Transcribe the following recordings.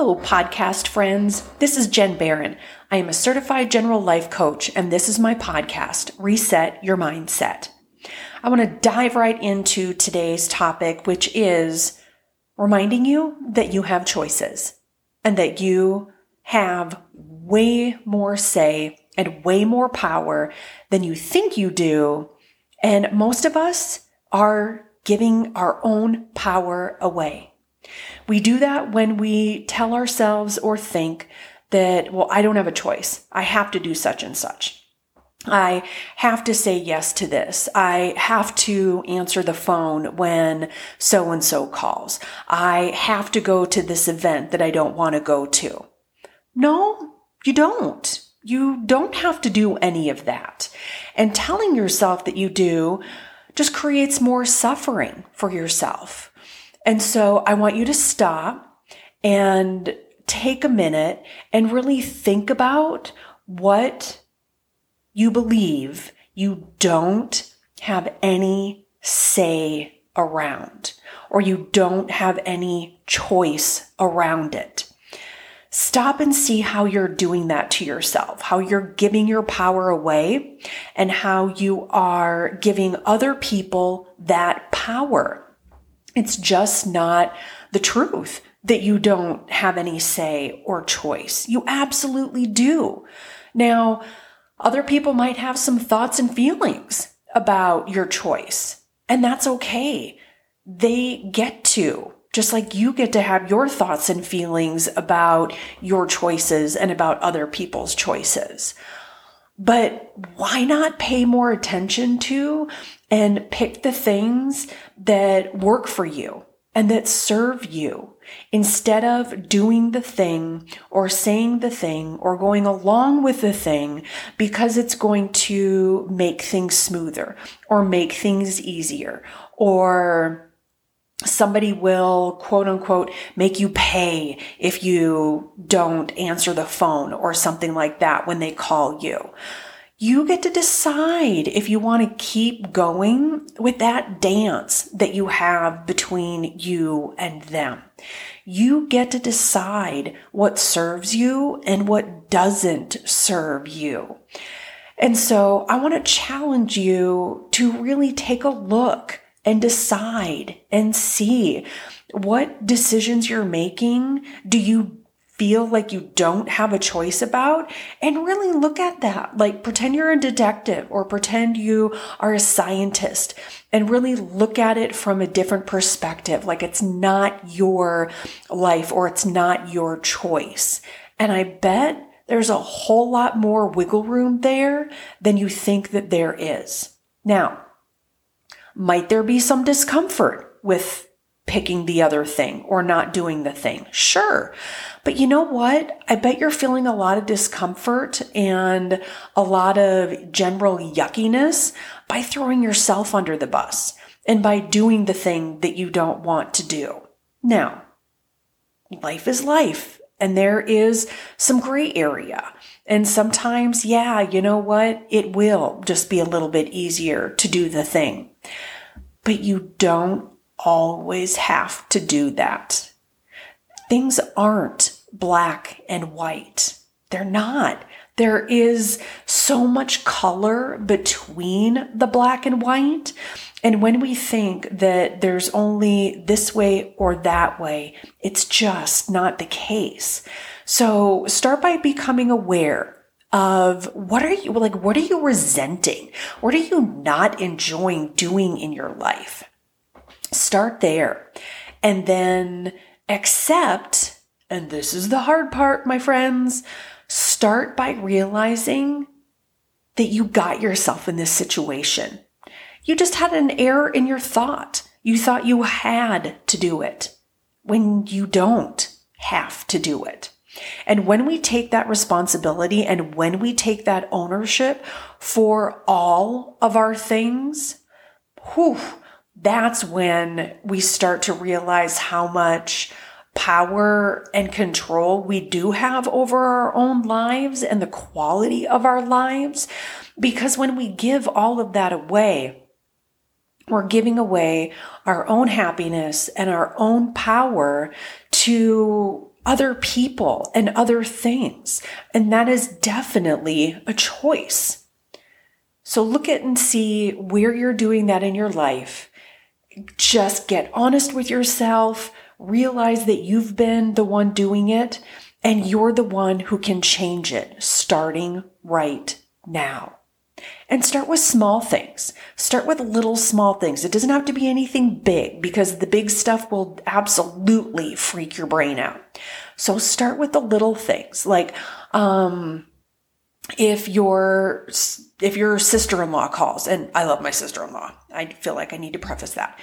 Hello, podcast friends. This is Jen Barron. I am a certified general life coach, and this is my podcast, Reset Your Mindset. I want to dive right into today's topic, which is reminding you that you have choices and that you have way more say and way more power than you think you do. And most of us are giving our own power away. We do that when we tell ourselves or think that, well, I don't have a choice. I have to do such and such. I have to say yes to this. I have to answer the phone when so and so calls. I have to go to this event that I don't want to go to. No, you don't. You don't have to do any of that. And telling yourself that you do just creates more suffering for yourself. And so I want you to stop and take a minute and really think about what you believe you don't have any say around or you don't have any choice around it. Stop and see how you're doing that to yourself, how you're giving your power away, and how you are giving other people that power. It's just not the truth that you don't have any say or choice. You absolutely do. Now, other people might have some thoughts and feelings about your choice, and that's okay. They get to just like you get to have your thoughts and feelings about your choices and about other people's choices. But why not pay more attention to and pick the things that work for you and that serve you instead of doing the thing or saying the thing or going along with the thing because it's going to make things smoother or make things easier or somebody will quote unquote make you pay if you don't answer the phone or something like that when they call you. You get to decide if you want to keep going with that dance that you have between you and them. You get to decide what serves you and what doesn't serve you. And so I want to challenge you to really take a look and decide and see what decisions you're making. Do you feel like you don't have a choice about and really look at that. Like pretend you're a detective or pretend you are a scientist and really look at it from a different perspective. Like it's not your life or it's not your choice. And I bet there's a whole lot more wiggle room there than you think that there is. Now, might there be some discomfort with picking the other thing or not doing the thing? Sure. But you know what? I bet you're feeling a lot of discomfort and a lot of general yuckiness by throwing yourself under the bus and by doing the thing that you don't want to do. Now, life is life and there is some gray area. And sometimes, yeah, you know what? It will just be a little bit easier to do the thing. But you don't always have to do that. Things aren't black and white. They're not. There is so much color between the black and white. And when we think that there's only this way or that way, it's just not the case. So start by becoming aware of what are you like what are you resenting what are you not enjoying doing in your life start there and then accept and this is the hard part my friends start by realizing that you got yourself in this situation. You just had an error in your thought. You thought you had to do it when you don't have to do it. And when we take that responsibility and when we take that ownership for all of our things, whew, that's when we start to realize how much power and control we do have over our own lives and the quality of our lives. Because when we give all of that away, we're giving away our own happiness and our own power to other people and other things. And that is definitely a choice. So look at and see where you're doing that in your life. Just get honest with yourself. Realize that you've been the one doing it and you're the one who can change it starting right now. And start with small things. Start with little small things. It doesn't have to be anything big because the big stuff will absolutely freak your brain out. So start with the little things like, um, if your if your sister-in-law calls and I love my sister-in-law. I feel like I need to preface that.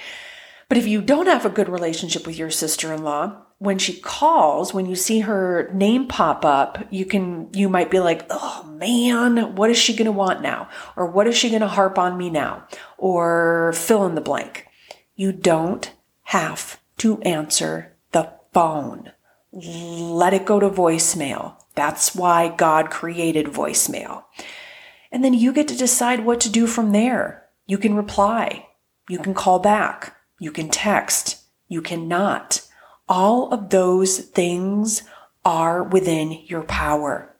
But if you don't have a good relationship with your sister-in-law, when she calls, when you see her name pop up, you can, you might be like, oh man, what is she going to want now? Or what is she going to harp on me now? Or fill in the blank. You don't have to answer the phone. Let it go to voicemail. That's why God created voicemail. And then you get to decide what to do from there. You can reply. You can call back. You can text. You cannot. All of those things are within your power.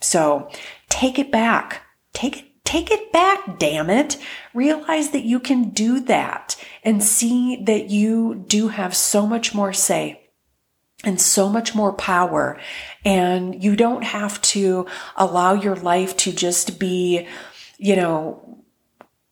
So take it back. Take it take it back, damn it. Realize that you can do that and see that you do have so much more say and so much more power. And you don't have to allow your life to just be, you know,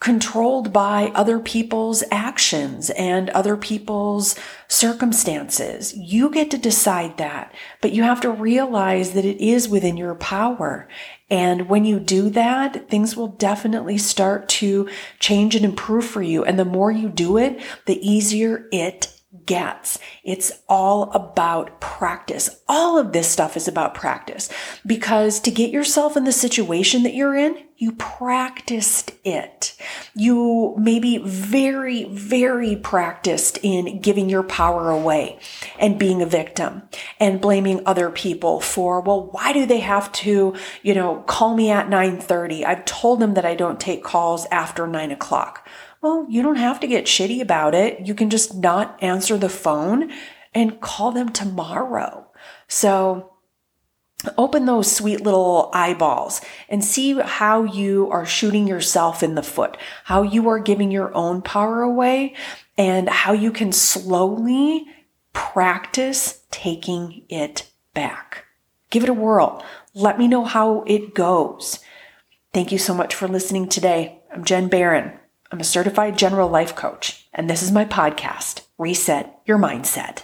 controlled by other people's actions and other people's circumstances. You get to decide that, but you have to realize that it is within your power. And when you do that, things will definitely start to change and improve for you. And the more you do it, the easier it gets. It's all about practice. All of this stuff is about practice because to get yourself in the situation that you're in, you practiced it. You maybe very, very practiced in giving your power away and being a victim and blaming other people for, well, why do they have to, you know, call me at 930? I've told them that I don't take calls after nine o'clock. Well, you don't have to get shitty about it. You can just not answer the phone and call them tomorrow. So open those sweet little eyeballs and see how you are shooting yourself in the foot, how you are giving your own power away, and how you can slowly practice taking it back. Give it a whirl. Let me know how it goes. Thank you so much for listening today. I'm Jen Barron. I'm a certified general life coach, and this is my podcast, Reset Your Mindset.